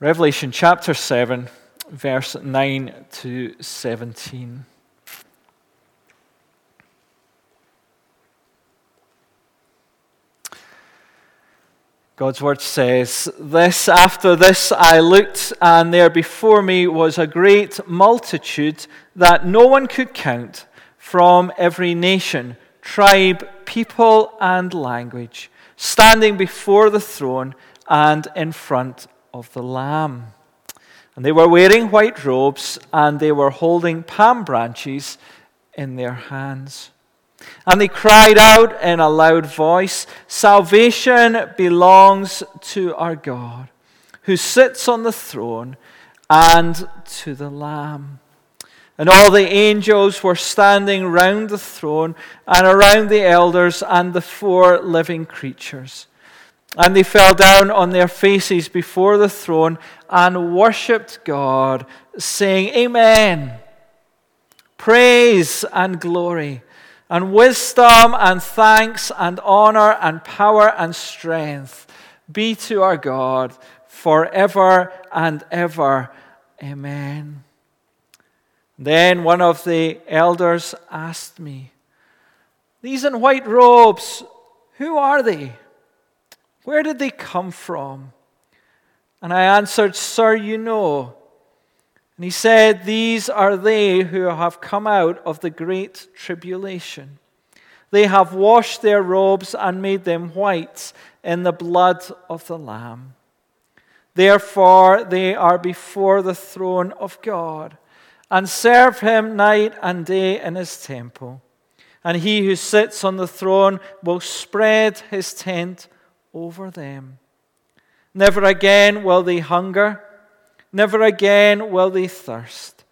Revelation chapter 7, verse 9 to 17. God's word says, This after this I looked, and there before me was a great multitude that no one could count from every nation, tribe, people, and language, standing before the throne and in front of the Lamb. And they were wearing white robes, and they were holding palm branches in their hands. And they cried out in a loud voice Salvation belongs to our God, who sits on the throne, and to the Lamb. And all the angels were standing round the throne, and around the elders and the four living creatures. And they fell down on their faces before the throne and worshipped God, saying, Amen. Praise and glory, and wisdom and thanks and honor and power and strength be to our God forever and ever. Amen. Then one of the elders asked me, These in white robes, who are they? Where did they come from? And I answered, Sir, you know. And he said, These are they who have come out of the great tribulation. They have washed their robes and made them white in the blood of the Lamb. Therefore, they are before the throne of God and serve him night and day in his temple. And he who sits on the throne will spread his tent over them. Never again will they hunger, never again will they thirst.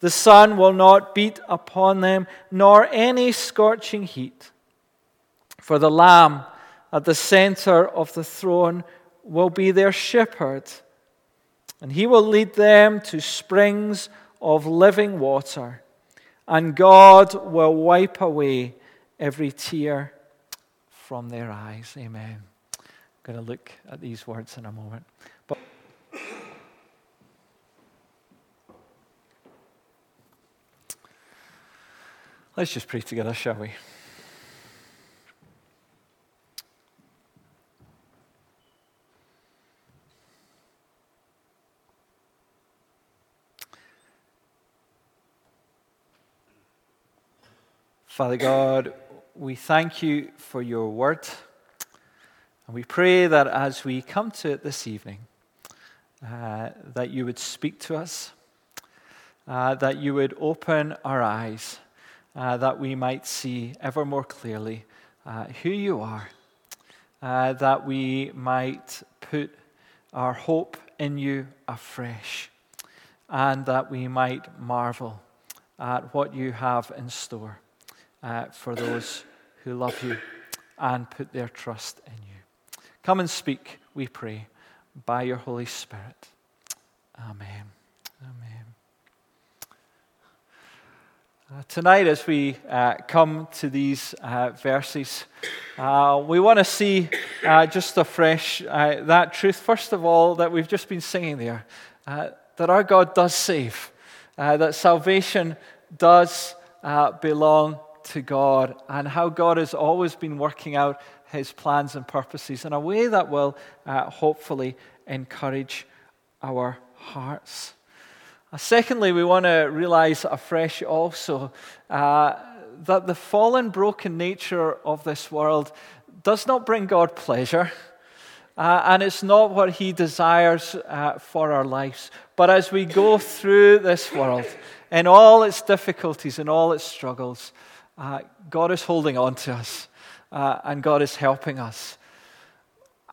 The sun will not beat upon them, nor any scorching heat. For the Lamb at the center of the throne will be their shepherd, and he will lead them to springs of living water, and God will wipe away every tear from their eyes. Amen going to look at these words in a moment. But let's just pray together, shall we? Father God, we thank you for your word. And we pray that as we come to it this evening, uh, that you would speak to us, uh, that you would open our eyes, uh, that we might see ever more clearly uh, who you are, uh, that we might put our hope in you afresh, and that we might marvel at what you have in store uh, for those who love you and put their trust in you. Come and speak, we pray, by your Holy Spirit. Amen. Amen. Uh, tonight, as we uh, come to these uh, verses, uh, we want to see uh, just afresh uh, that truth, first of all, that we've just been singing there that our God does save, that salvation does belong to God, and how God has always been working out his plans and purposes in a way that will uh, hopefully encourage our hearts. Uh, secondly, we want to realize afresh also uh, that the fallen, broken nature of this world does not bring God pleasure. Uh, and it's not what He desires uh, for our lives. But as we go through this world, in all its difficulties and all its struggles, uh, God is holding on to us uh, and God is helping us.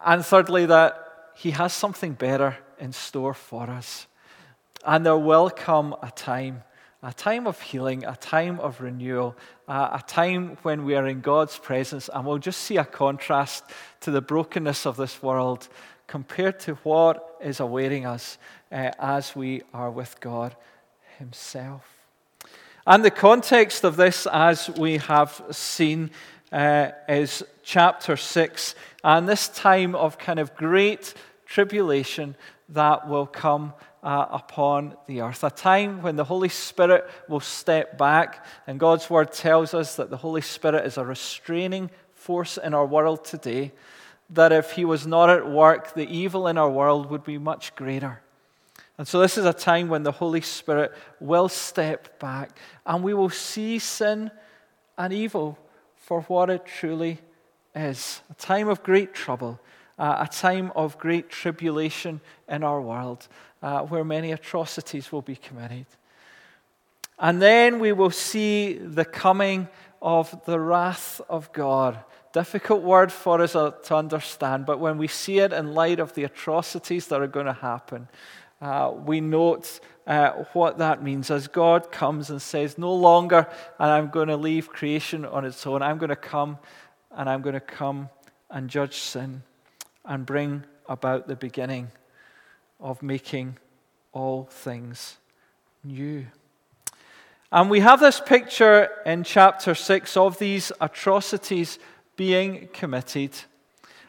And thirdly, that He has something better in store for us. And there will come a time, a time of healing, a time of renewal, uh, a time when we are in God's presence and we'll just see a contrast to the brokenness of this world compared to what is awaiting us uh, as we are with God Himself. And the context of this, as we have seen, uh, is chapter 6. And this time of kind of great tribulation that will come uh, upon the earth. A time when the Holy Spirit will step back, and God's word tells us that the Holy Spirit is a restraining force in our world today. That if He was not at work, the evil in our world would be much greater. And so, this is a time when the Holy Spirit will step back and we will see sin and evil for what it truly is a time of great trouble, uh, a time of great tribulation in our world, uh, where many atrocities will be committed. And then we will see the coming of the wrath of God. Difficult word for us uh, to understand, but when we see it in light of the atrocities that are going to happen, uh, we note uh, what that means as God comes and says, No longer and I'm going to leave creation on its own. I'm going to come and I'm going to come and judge sin and bring about the beginning of making all things new. And we have this picture in chapter 6 of these atrocities being committed.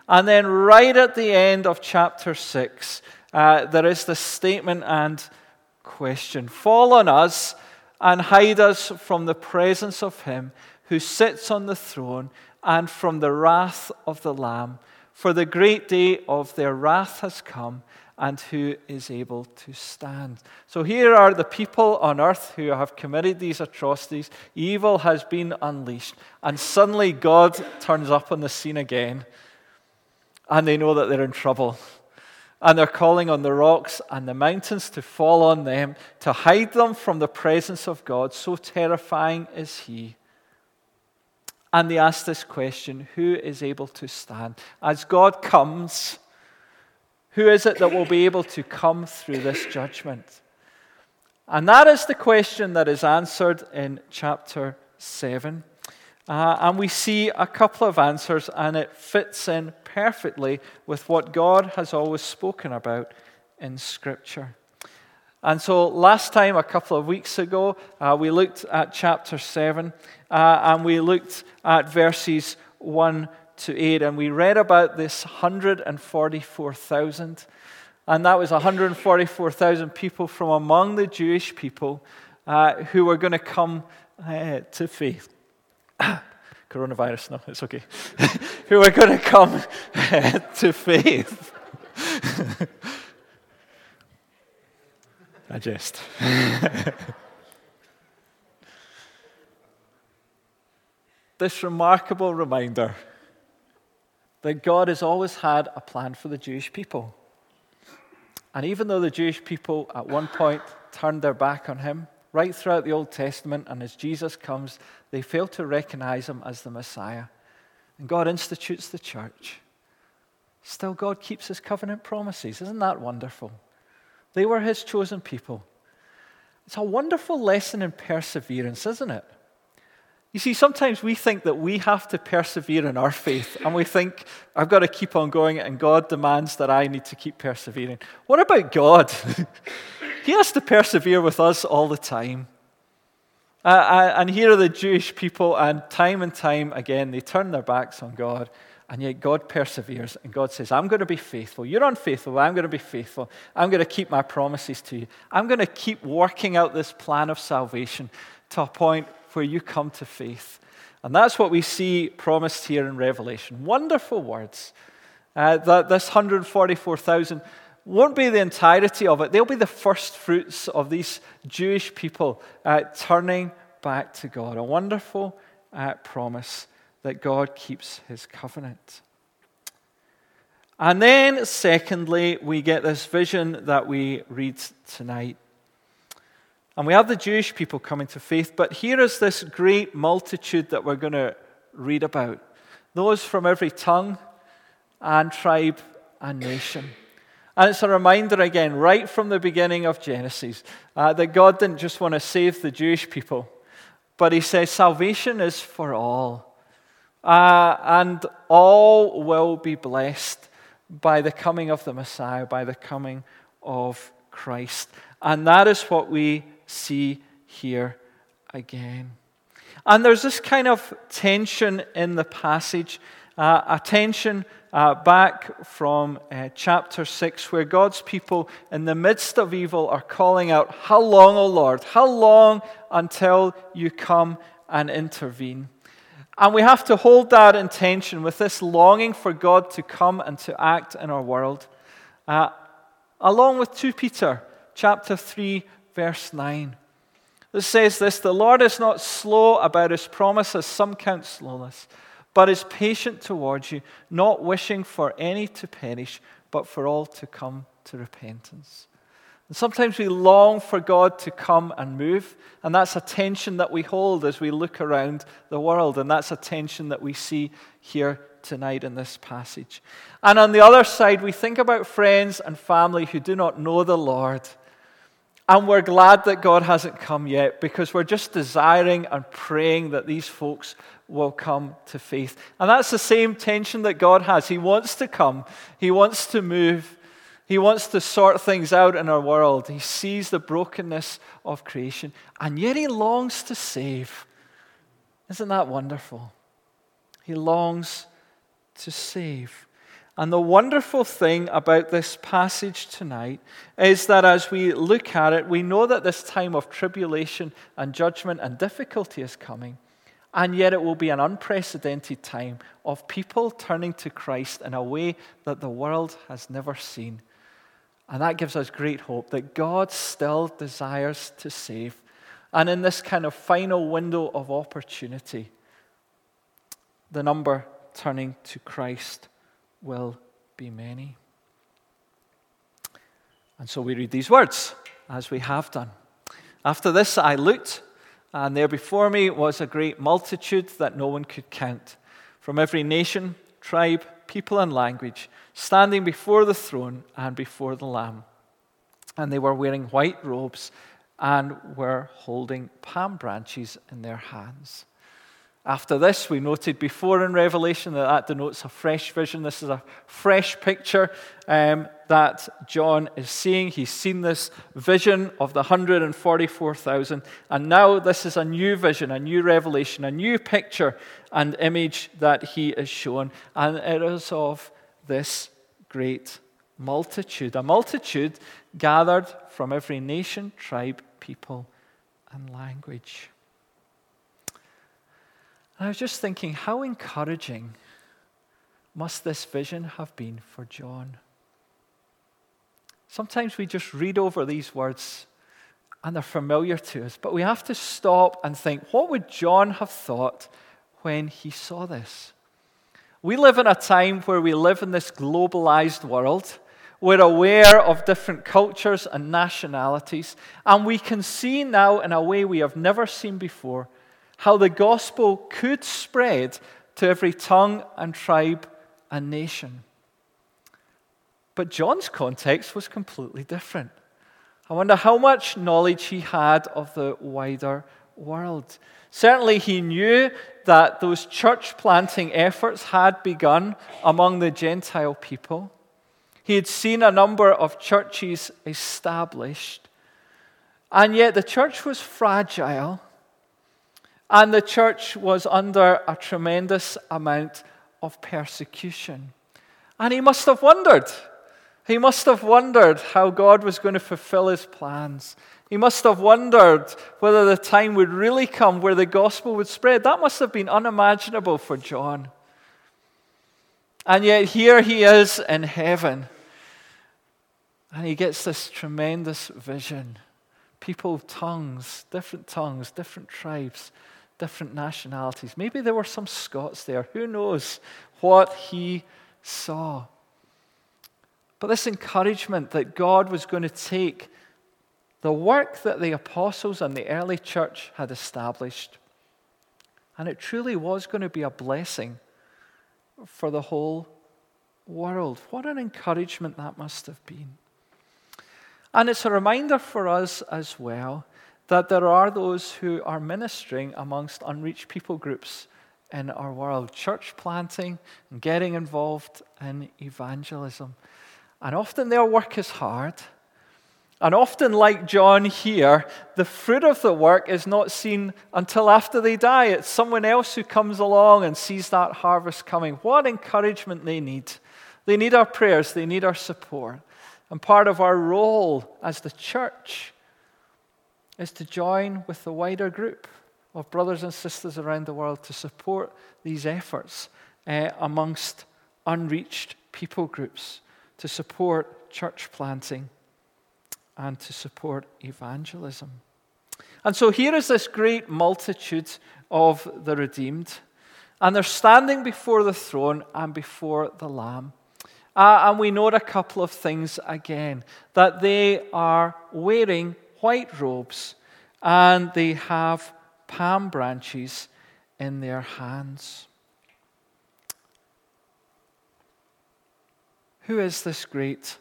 And then, right at the end of chapter 6, uh, there is this statement and question Fall on us and hide us from the presence of Him who sits on the throne and from the wrath of the Lamb. For the great day of their wrath has come, and who is able to stand? So here are the people on earth who have committed these atrocities. Evil has been unleashed, and suddenly God turns up on the scene again, and they know that they're in trouble. And they're calling on the rocks and the mountains to fall on them, to hide them from the presence of God. So terrifying is He. And they ask this question Who is able to stand? As God comes, who is it that will be able to come through this judgment? And that is the question that is answered in chapter 7. Uh, and we see a couple of answers, and it fits in perfectly with what God has always spoken about in Scripture. And so, last time, a couple of weeks ago, uh, we looked at chapter 7 uh, and we looked at verses 1 to 8, and we read about this 144,000. And that was 144,000 people from among the Jewish people uh, who were going to come uh, to faith. Coronavirus, no, it's okay. who were going to come to faith. I jest. this remarkable reminder that God has always had a plan for the Jewish people. And even though the Jewish people at one point turned their back on him, right throughout the Old Testament, and as Jesus comes, they fail to recognize him as the Messiah. And God institutes the church. Still, God keeps his covenant promises. Isn't that wonderful? They were his chosen people. It's a wonderful lesson in perseverance, isn't it? You see, sometimes we think that we have to persevere in our faith, and we think, I've got to keep on going, and God demands that I need to keep persevering. What about God? he has to persevere with us all the time. Uh, uh, and here are the Jewish people, and time and time again, they turn their backs on God, and yet God perseveres, and God says, I'm going to be faithful. You're unfaithful, I'm going to be faithful. I'm going to keep my promises to you. I'm going to keep working out this plan of salvation to a point where you come to faith. And that's what we see promised here in Revelation. Wonderful words. Uh, that this 144,000 won't be the entirety of it, they'll be the first fruits of these Jewish people uh, turning back to God. A wonderful uh, promise that God keeps his covenant. And then, secondly, we get this vision that we read tonight. And we have the Jewish people coming to faith, but here is this great multitude that we're going to read about those from every tongue and tribe and nation. And it's a reminder again, right from the beginning of Genesis, uh, that God didn't just want to save the Jewish people, but He says salvation is for all. Uh, and all will be blessed by the coming of the Messiah, by the coming of Christ. And that is what we see here again. And there's this kind of tension in the passage uh, attention uh, back from uh, chapter 6, where God's people, in the midst of evil, are calling out, How long, O Lord? How long until you come and intervene? And we have to hold that intention with this longing for God to come and to act in our world, uh, along with 2 Peter chapter 3, verse 9. It says this The Lord is not slow about his promise, as some count slowness, but is patient towards you, not wishing for any to perish, but for all to come to repentance. And sometimes we long for God to come and move, and that's a tension that we hold as we look around the world, and that's a tension that we see here tonight in this passage. And on the other side, we think about friends and family who do not know the Lord. And we're glad that God hasn't come yet because we're just desiring and praying that these folks will come to faith. And that's the same tension that God has. He wants to come, He wants to move, He wants to sort things out in our world. He sees the brokenness of creation, and yet He longs to save. Isn't that wonderful? He longs to save. And the wonderful thing about this passage tonight is that as we look at it, we know that this time of tribulation and judgment and difficulty is coming. And yet it will be an unprecedented time of people turning to Christ in a way that the world has never seen. And that gives us great hope that God still desires to save. And in this kind of final window of opportunity, the number turning to Christ will be many. And so we read these words, as we have done. After this, I looked, and there before me was a great multitude that no one could count, from every nation, tribe, people, and language, standing before the throne and before the Lamb. And they were wearing white robes and were holding palm branches in their hands. After this, we noted before in Revelation that that denotes a fresh vision. This is a fresh picture um, that John is seeing. He's seen this vision of the 144,000, and now this is a new vision, a new revelation, a new picture and image that he is shown, and it is of this great multitude, a multitude gathered from every nation, tribe, people, and language. And I was just thinking, how encouraging must this vision have been for John? Sometimes we just read over these words and they're familiar to us, but we have to stop and think what would John have thought when he saw this? We live in a time where we live in this globalized world. We're aware of different cultures and nationalities, and we can see now in a way we have never seen before how the gospel could spread to every tongue and tribe and nation. But John's context was completely different. I wonder how much knowledge he had of the wider world. Certainly, he knew that those church planting efforts had begun among the Gentile people. He had seen a number of churches established, and yet the church was fragile and the church was under a tremendous amount of persecution. And he must have wondered. He must have wondered how God was going to fulfill his plans. He must have wondered whether the time would really come where the gospel would spread. That must have been unimaginable for John. And yet, here he is in heaven. And he gets this tremendous vision. People, tongues, different tongues, different tribes, different nationalities. Maybe there were some Scots there. Who knows what he saw? But this encouragement that God was going to take the work that the apostles and the early church had established, and it truly was going to be a blessing for the whole world. What an encouragement that must have been. And it's a reminder for us as well that there are those who are ministering amongst unreached people groups in our world, church planting and getting involved in evangelism. And often their work is hard, And often, like John here, the fruit of the work is not seen until after they die. It's someone else who comes along and sees that harvest coming. What encouragement they need. They need our prayers, they need our support. And part of our role as the church is to join with the wider group of brothers and sisters around the world to support these efforts uh, amongst unreached people groups, to support church planting and to support evangelism. And so here is this great multitude of the redeemed, and they're standing before the throne and before the Lamb. Uh, and we note a couple of things again that they are wearing white robes and they have palm branches in their hands. Who is this great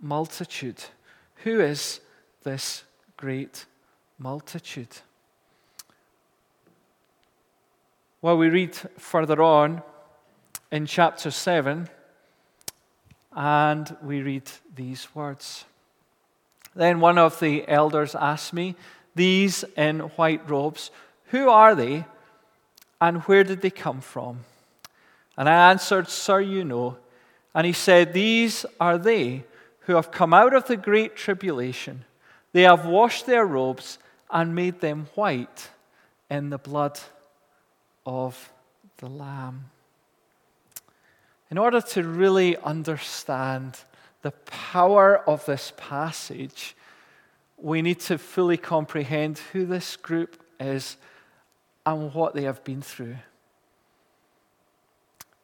multitude? Who is this great multitude? Well, we read further on in chapter 7, and we read these words. Then one of the elders asked me, These in white robes, who are they, and where did they come from? And I answered, Sir, you know. And he said, These are they who have come out of the great tribulation. They have washed their robes and made them white in the blood of the Lamb. In order to really understand the power of this passage, we need to fully comprehend who this group is and what they have been through.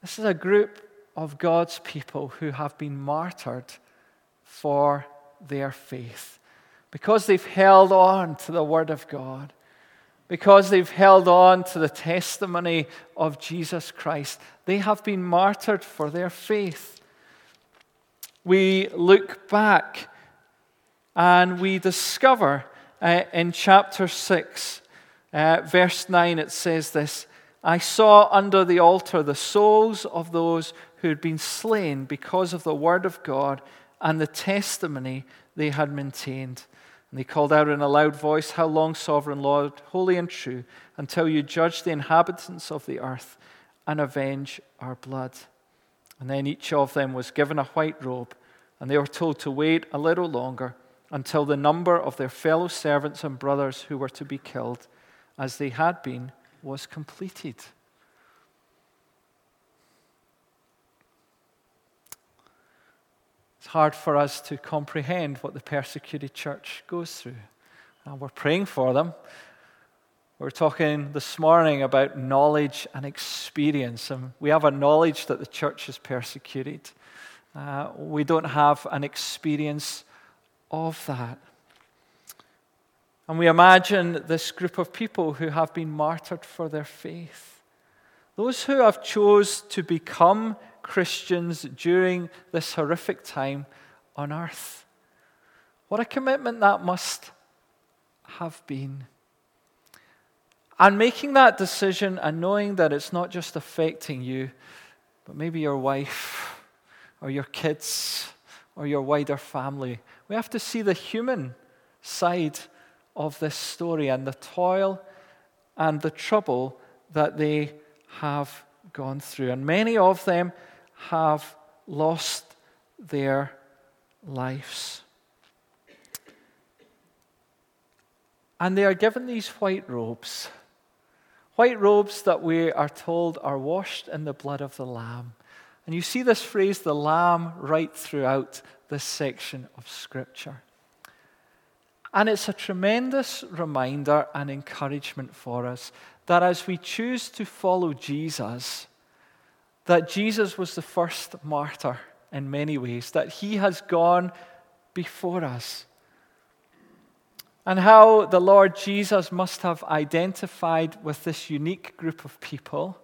This is a group of God's people who have been martyred for their faith. Because they've held on to the Word of God, because they've held on to the testimony of Jesus Christ, they have been martyred for their faith. We look back and we discover uh, in chapter 6, uh, verse 9, it says this I saw under the altar the souls of those who had been slain because of the word of God and the testimony they had maintained. And they called out in a loud voice, How long, sovereign Lord, holy and true, until you judge the inhabitants of the earth and avenge our blood? And then each of them was given a white robe, and they were told to wait a little longer until the number of their fellow servants and brothers who were to be killed, as they had been, was completed. It's hard for us to comprehend what the persecuted church goes through. And we're praying for them. We're talking this morning about knowledge and experience. And we have a knowledge that the church is persecuted. Uh, we don't have an experience of that. And we imagine this group of people who have been martyred for their faith. Those who have chose to become Christians during this horrific time on earth. What a commitment that must have been. And making that decision and knowing that it's not just affecting you, but maybe your wife or your kids or your wider family. We have to see the human side of this story and the toil and the trouble that they have gone through. And many of them have lost their lives. And they are given these white robes. White robes that we are told are washed in the blood of the Lamb. And you see this phrase, the Lamb, right throughout this section of Scripture. And it's a tremendous reminder and encouragement for us that as we choose to follow Jesus, that Jesus was the first martyr in many ways, that he has gone before us. And how the Lord Jesus must have identified with this unique group of people,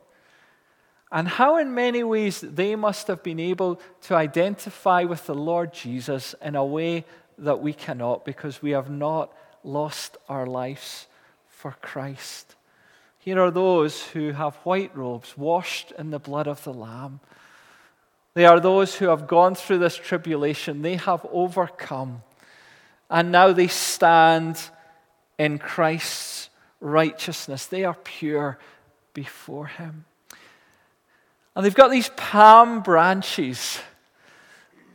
and how, in many ways, they must have been able to identify with the Lord Jesus in a way that we cannot because we have not lost our lives for Christ. Here are those who have white robes washed in the blood of the Lamb. They are those who have gone through this tribulation. They have overcome. And now they stand in Christ's righteousness. They are pure before Him. And they've got these palm branches.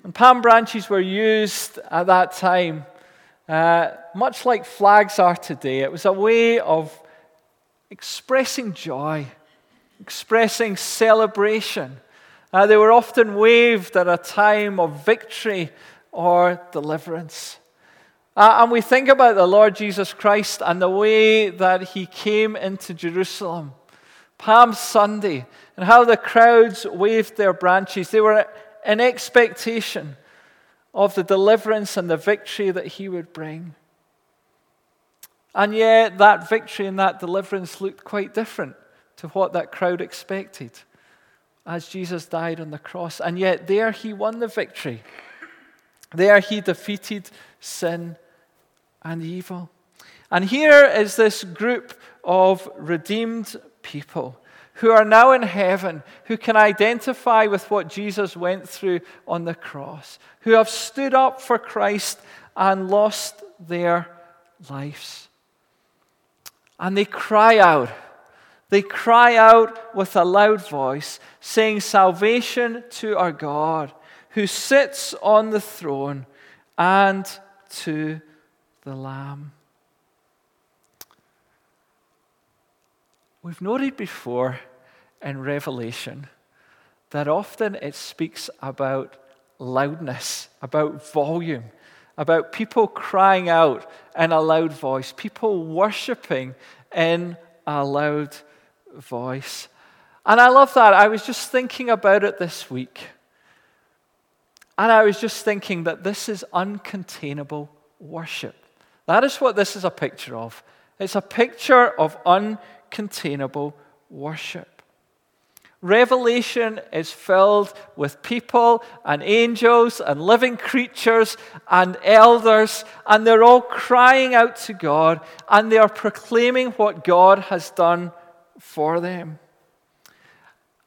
And palm branches were used at that time, uh, much like flags are today. It was a way of expressing joy, expressing celebration. Uh, they were often waved at a time of victory or deliverance. Uh, and we think about the Lord Jesus Christ and the way that he came into Jerusalem, Palm Sunday, and how the crowds waved their branches. They were in expectation of the deliverance and the victory that he would bring. And yet, that victory and that deliverance looked quite different to what that crowd expected as Jesus died on the cross. And yet, there he won the victory. There he defeated sin and evil. And here is this group of redeemed people who are now in heaven, who can identify with what Jesus went through on the cross, who have stood up for Christ and lost their lives. And they cry out. They cry out with a loud voice, saying, Salvation to our God, who sits on the throne, and to the Lamb. We've noted before in Revelation that often it speaks about loudness, about volume, about people crying out in a loud voice, people worshiping in a loud voice. And I love that. I was just thinking about it this week. And I was just thinking that this is uncontainable worship. That is what this is a picture of. It's a picture of uncontainable worship. Revelation is filled with people and angels and living creatures and elders, and they're all crying out to God and they are proclaiming what God has done for them.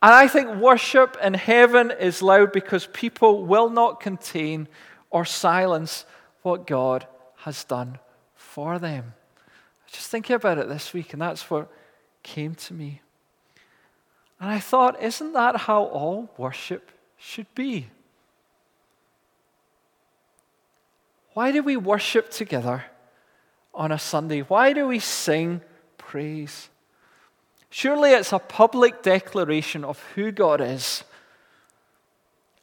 And I think worship in heaven is loud because people will not contain or silence what God has done for them. I was just thinking about it this week, and that's what came to me. And I thought, isn't that how all worship should be? Why do we worship together on a Sunday? Why do we sing praise? Surely it's a public declaration of who God is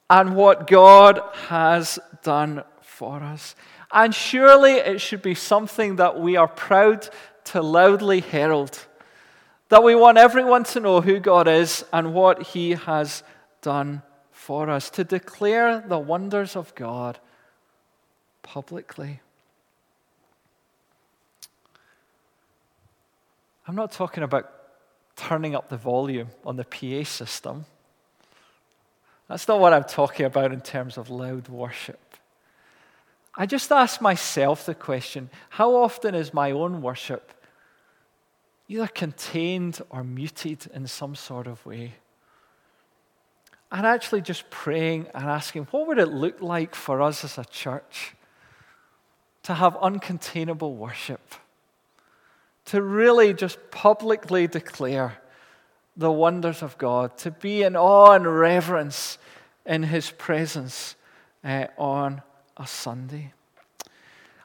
and what God has done for us. And surely it should be something that we are proud to loudly herald. That we want everyone to know who God is and what He has done for us, to declare the wonders of God publicly. I'm not talking about turning up the volume on the PA system. That's not what I'm talking about in terms of loud worship. I just ask myself the question how often is my own worship either contained or muted in some sort of way? And actually just praying and asking, what would it look like for us as a church to have uncontainable worship? To really just publicly declare the wonders of God, to be in awe and reverence in His presence uh, on a Sunday.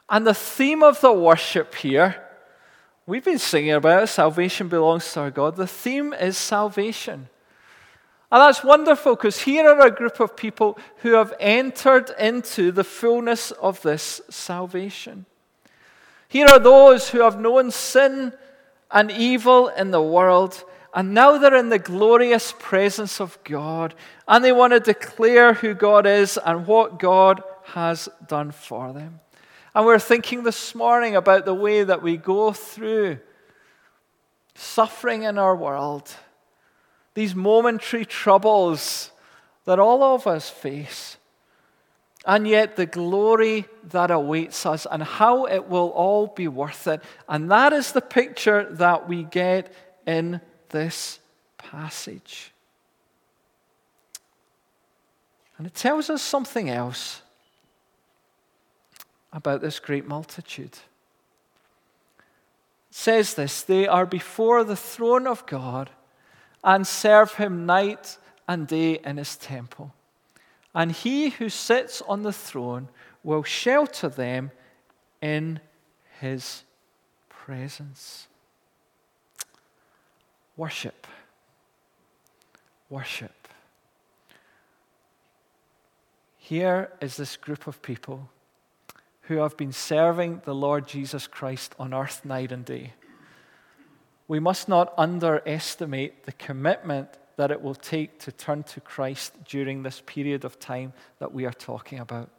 And the theme of the worship here, we've been singing about salvation belongs to our God. The theme is salvation. And that's wonderful because here are a group of people who have entered into the fullness of this salvation. Here are those who have known sin and evil in the world, and now they're in the glorious presence of God, and they want to declare who God is and what God has done for them. And we're thinking this morning about the way that we go through suffering in our world, these momentary troubles that all of us face, and yet the glory that awaits us and how it will all be worth it. And that is the picture that we get in this passage. And it tells us something else. About this great multitude. It says this they are before the throne of God and serve him night and day in his temple. And he who sits on the throne will shelter them in his presence. Worship. Worship. Here is this group of people who have been serving the Lord Jesus Christ on earth night and day. We must not underestimate the commitment that it will take to turn to Christ during this period of time that we are talking about.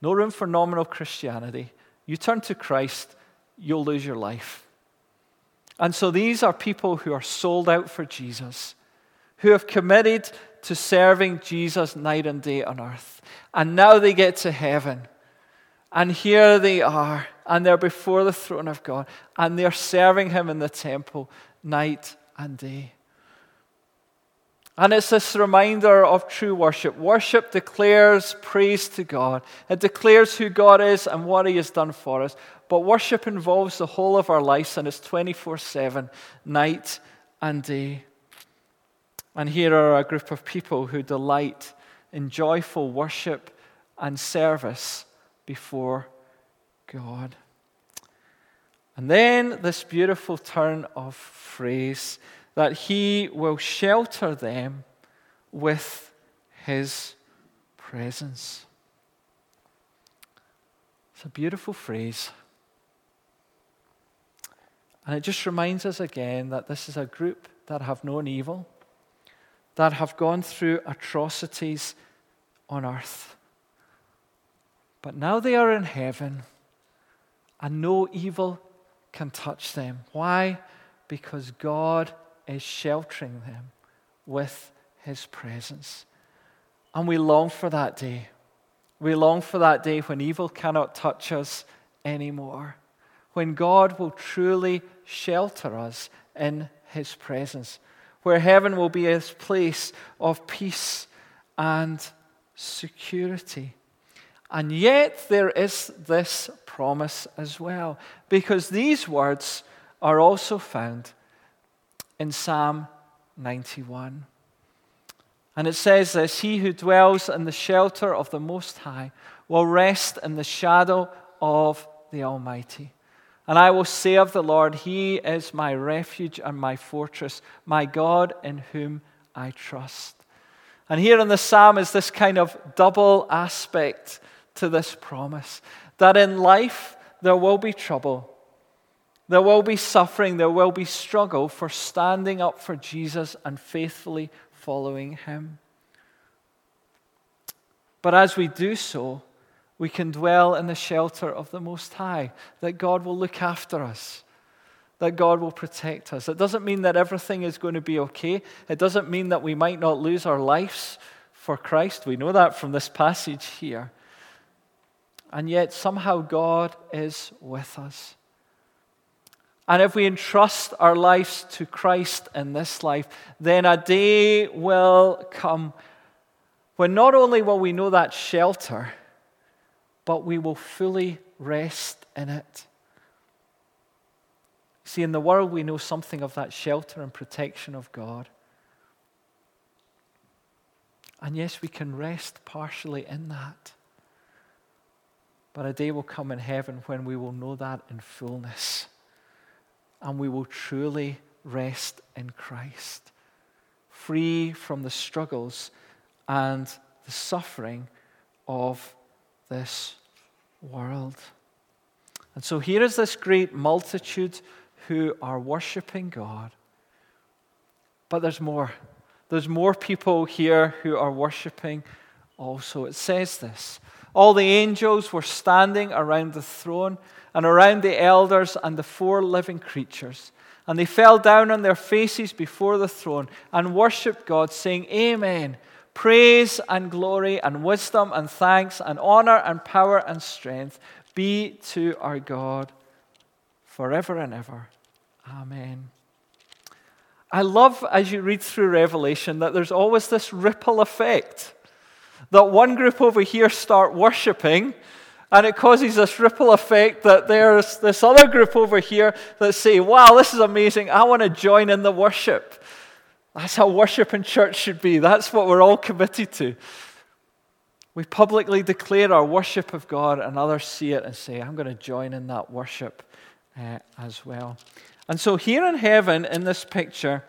No room for nominal Christianity. You turn to Christ, you'll lose your life. And so these are people who are sold out for Jesus, who have committed to serving Jesus night and day on earth. And now they get to heaven. And here they are, and they're before the throne of God, and they're serving Him in the temple night and day. And it's this reminder of true worship. Worship declares praise to God, it declares who God is and what He has done for us. But worship involves the whole of our lives, and it's 24 7, night and day. And here are a group of people who delight in joyful worship and service before God. And then this beautiful turn of phrase that he will shelter them with his presence. It's a beautiful phrase. And it just reminds us again that this is a group that have known evil that have gone through atrocities on earth. But now they are in heaven, and no evil can touch them. Why? Because God is sheltering them with His presence. And we long for that day. We long for that day when evil cannot touch us anymore, when God will truly shelter us in His presence where heaven will be a place of peace and security. And yet, there is this promise as well, because these words are also found in Psalm 91. And it says this He who dwells in the shelter of the Most High will rest in the shadow of the Almighty. And I will say of the Lord, He is my refuge and my fortress, my God in whom I trust. And here in the psalm is this kind of double aspect to this promise that in life there will be trouble, there will be suffering, there will be struggle for standing up for Jesus and faithfully following Him. But as we do so, we can dwell in the shelter of the Most High, that God will look after us, that God will protect us. It doesn't mean that everything is going to be okay. It doesn't mean that we might not lose our lives for Christ. We know that from this passage here. And yet, somehow, God is with us. And if we entrust our lives to Christ in this life, then a day will come when not only will we know that shelter, but we will fully rest in it. See, in the world, we know something of that shelter and protection of God. And yes, we can rest partially in that. But a day will come in heaven when we will know that in fullness. And we will truly rest in Christ, free from the struggles and the suffering of this world. And so here is this great multitude who are worshiping God. But there's more. There's more people here who are worshiping also. It says this All the angels were standing around the throne and around the elders and the four living creatures. And they fell down on their faces before the throne and worshiped God, saying, Amen. Praise and glory and wisdom and thanks and honor and power and strength be to our God forever and ever. Amen. I love as you read through Revelation that there's always this ripple effect. That one group over here start worshiping, and it causes this ripple effect that there's this other group over here that say, Wow, this is amazing. I want to join in the worship. That's how worship in church should be. That's what we're all committed to. We publicly declare our worship of God, and others see it and say, I'm going to join in that worship uh, as well. And so, here in heaven, in this picture,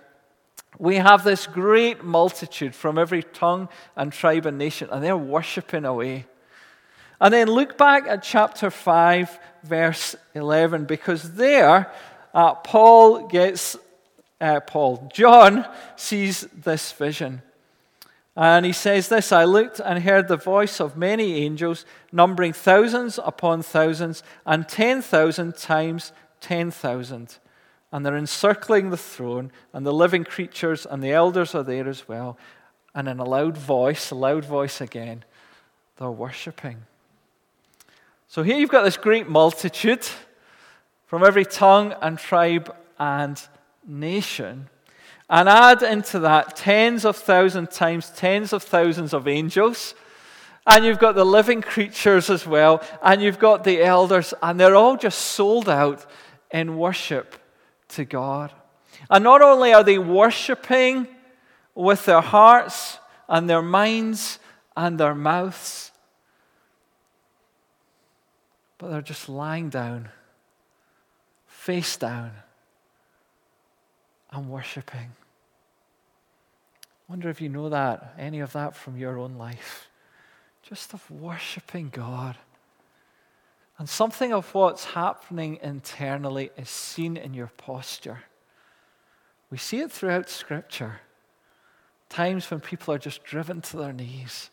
we have this great multitude from every tongue and tribe and nation, and they're worshiping away. And then look back at chapter 5, verse 11, because there uh, Paul gets uh, Paul. John sees this vision. And he says this I looked and heard the voice of many angels, numbering thousands upon thousands, and 10,000 times 10,000. And they're encircling the throne, and the living creatures and the elders are there as well. And in a loud voice, a loud voice again, they're worshipping. So here you've got this great multitude from every tongue and tribe and nation, and add into that tens of thousands times tens of thousands of angels. And you've got the living creatures as well, and you've got the elders, and they're all just sold out in worship to God. And not only are they worshiping with their hearts and their minds and their mouths, but they're just lying down, face down, and worshiping. Wonder if you know that, any of that from your own life. Just of worshiping God. And something of what's happening internally is seen in your posture. We see it throughout Scripture. Times when people are just driven to their knees,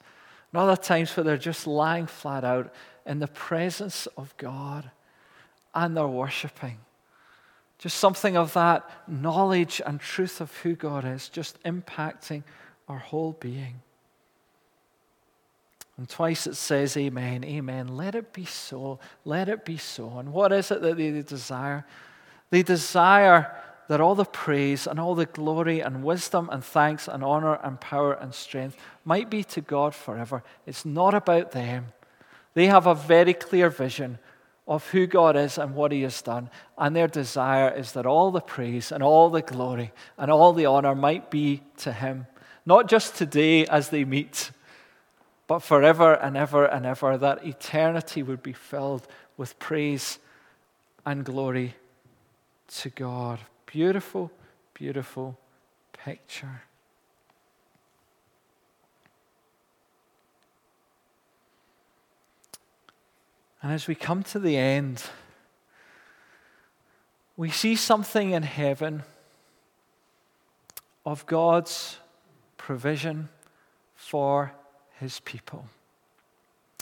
and other times where they're just lying flat out in the presence of God and they're worshiping. Just something of that knowledge and truth of who God is, just impacting our whole being. And twice it says, Amen, Amen. Let it be so. Let it be so. And what is it that they desire? They desire that all the praise and all the glory and wisdom and thanks and honor and power and strength might be to God forever. It's not about them. They have a very clear vision of who God is and what He has done. And their desire is that all the praise and all the glory and all the honor might be to Him, not just today as they meet, but forever and ever and ever, that eternity would be filled with praise and glory to God. Beautiful, beautiful picture. And as we come to the end, we see something in heaven of God's provision for his people.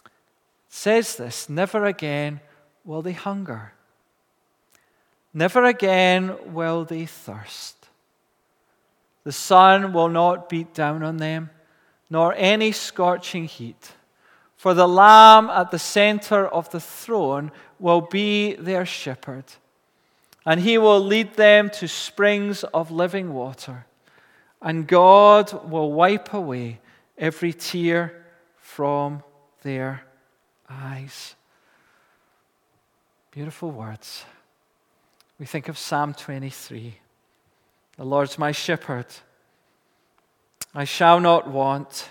It says this never again will they hunger, never again will they thirst. The sun will not beat down on them, nor any scorching heat. For the Lamb at the center of the throne will be their shepherd, and he will lead them to springs of living water, and God will wipe away every tear from their eyes. Beautiful words. We think of Psalm 23 The Lord's my shepherd, I shall not want.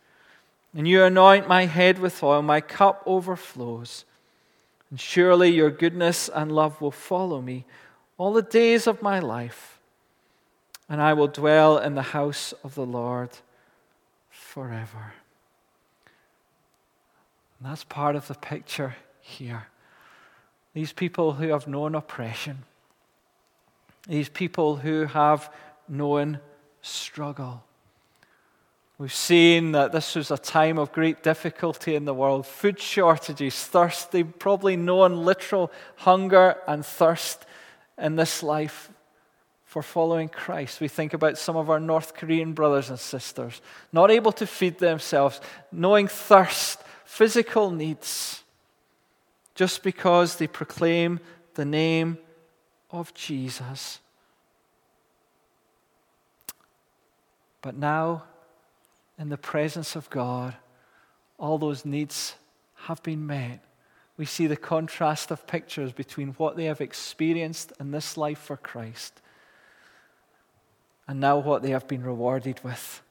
And you anoint my head with oil, my cup overflows. And surely your goodness and love will follow me all the days of my life, and I will dwell in the house of the Lord forever. And that's part of the picture here. These people who have known oppression, these people who have known struggle We've seen that this was a time of great difficulty in the world food shortages, thirst. They've probably known literal hunger and thirst in this life for following Christ. We think about some of our North Korean brothers and sisters, not able to feed themselves, knowing thirst, physical needs, just because they proclaim the name of Jesus. But now, in the presence of God, all those needs have been met. We see the contrast of pictures between what they have experienced in this life for Christ and now what they have been rewarded with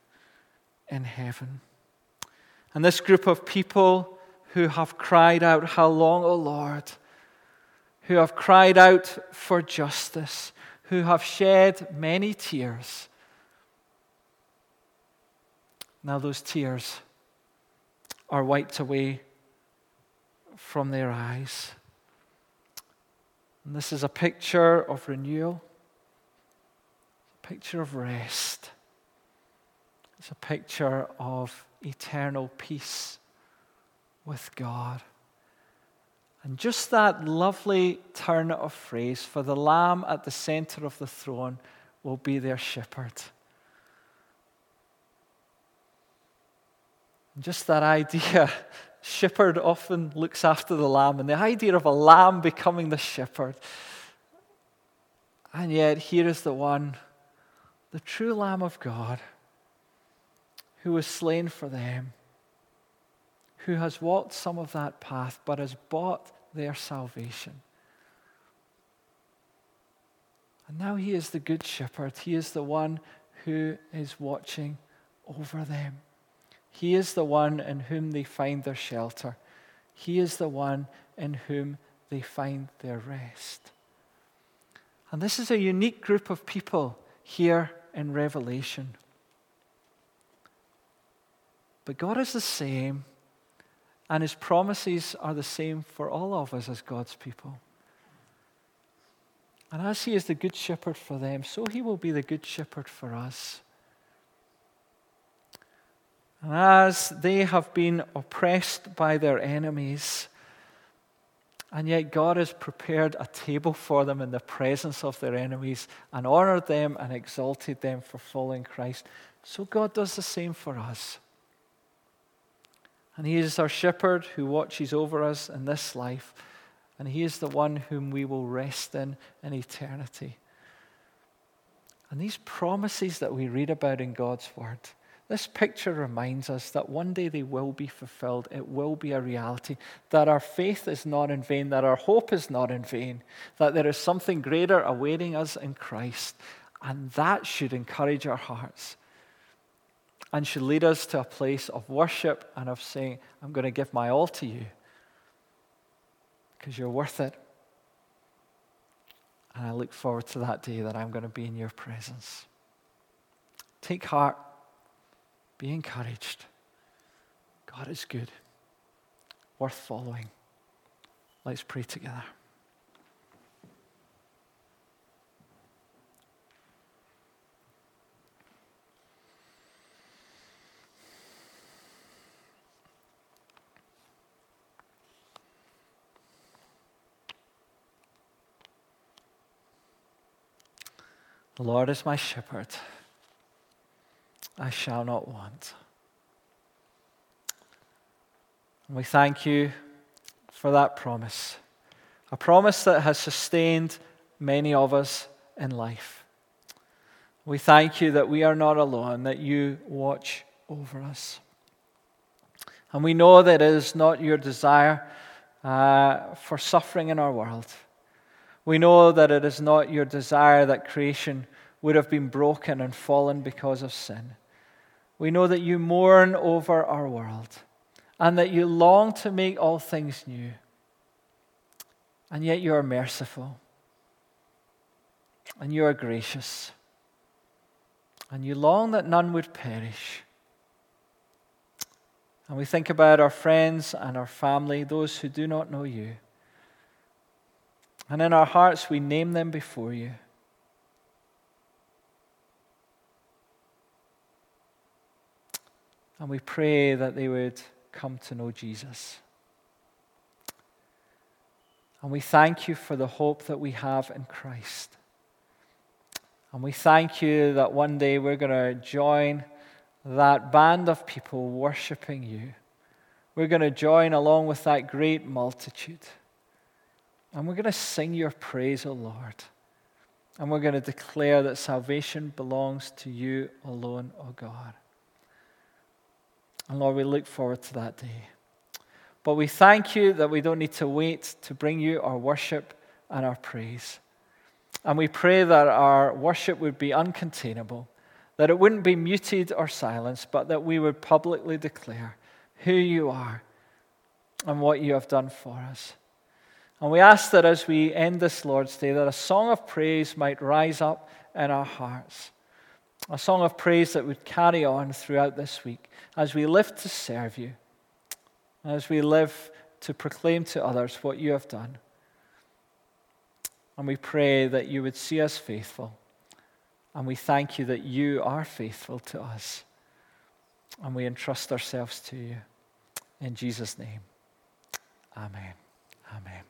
in heaven. And this group of people who have cried out, How long, O Lord? Who have cried out for justice, who have shed many tears. Now, those tears are wiped away from their eyes. And this is a picture of renewal a picture of rest. It's a picture of eternal peace with God. And just that lovely turn of phrase for the Lamb at the center of the throne will be their shepherd. Just that idea, shepherd often looks after the lamb, and the idea of a lamb becoming the shepherd. And yet, here is the one the true Lamb of God who was slain for them, who has walked some of that path but has bought their salvation. And now he is the good shepherd. He is the one who is watching over them. He is the one in whom they find their shelter. He is the one in whom they find their rest. And this is a unique group of people here in Revelation. But God is the same, and His promises are the same for all of us as God's people. And as He is the good shepherd for them, so He will be the good shepherd for us. And as they have been oppressed by their enemies, and yet, God has prepared a table for them in the presence of their enemies and honored them and exalted them for following Christ. So, God does the same for us. And He is our shepherd who watches over us in this life, and He is the one whom we will rest in in eternity. And these promises that we read about in God's Word this picture reminds us that one day they will be fulfilled. It will be a reality. That our faith is not in vain, that our hope is not in vain, that there is something greater awaiting us in Christ. And that should encourage our hearts and should lead us to a place of worship and of saying, I'm going to give my all to you because you're worth it. And I look forward to that day that I'm going to be in your presence. Take heart. Be encouraged. God is good, worth following. Let's pray together. The Lord is my shepherd. I shall not want. And we thank you for that promise, a promise that has sustained many of us in life. We thank you that we are not alone, that you watch over us. And we know that it is not your desire uh, for suffering in our world. We know that it is not your desire that creation would have been broken and fallen because of sin we know that you mourn over our world and that you long to make all things new. And yet you are merciful and you are gracious and you long that none would perish. And we think about our friends and our family, those who do not know you. And in our hearts, we name them before you. And we pray that they would come to know Jesus. And we thank you for the hope that we have in Christ. And we thank you that one day we're going to join that band of people worshiping you. We're going to join along with that great multitude. And we're going to sing your praise, O Lord. And we're going to declare that salvation belongs to you alone, O God. And Lord, we look forward to that day. But we thank you that we don't need to wait to bring you our worship and our praise. And we pray that our worship would be uncontainable, that it wouldn't be muted or silenced, but that we would publicly declare who you are and what you have done for us. And we ask that as we end this Lord's Day, that a song of praise might rise up in our hearts. A song of praise that would carry on throughout this week as we live to serve you, as we live to proclaim to others what you have done. And we pray that you would see us faithful. And we thank you that you are faithful to us. And we entrust ourselves to you. In Jesus' name, amen. Amen.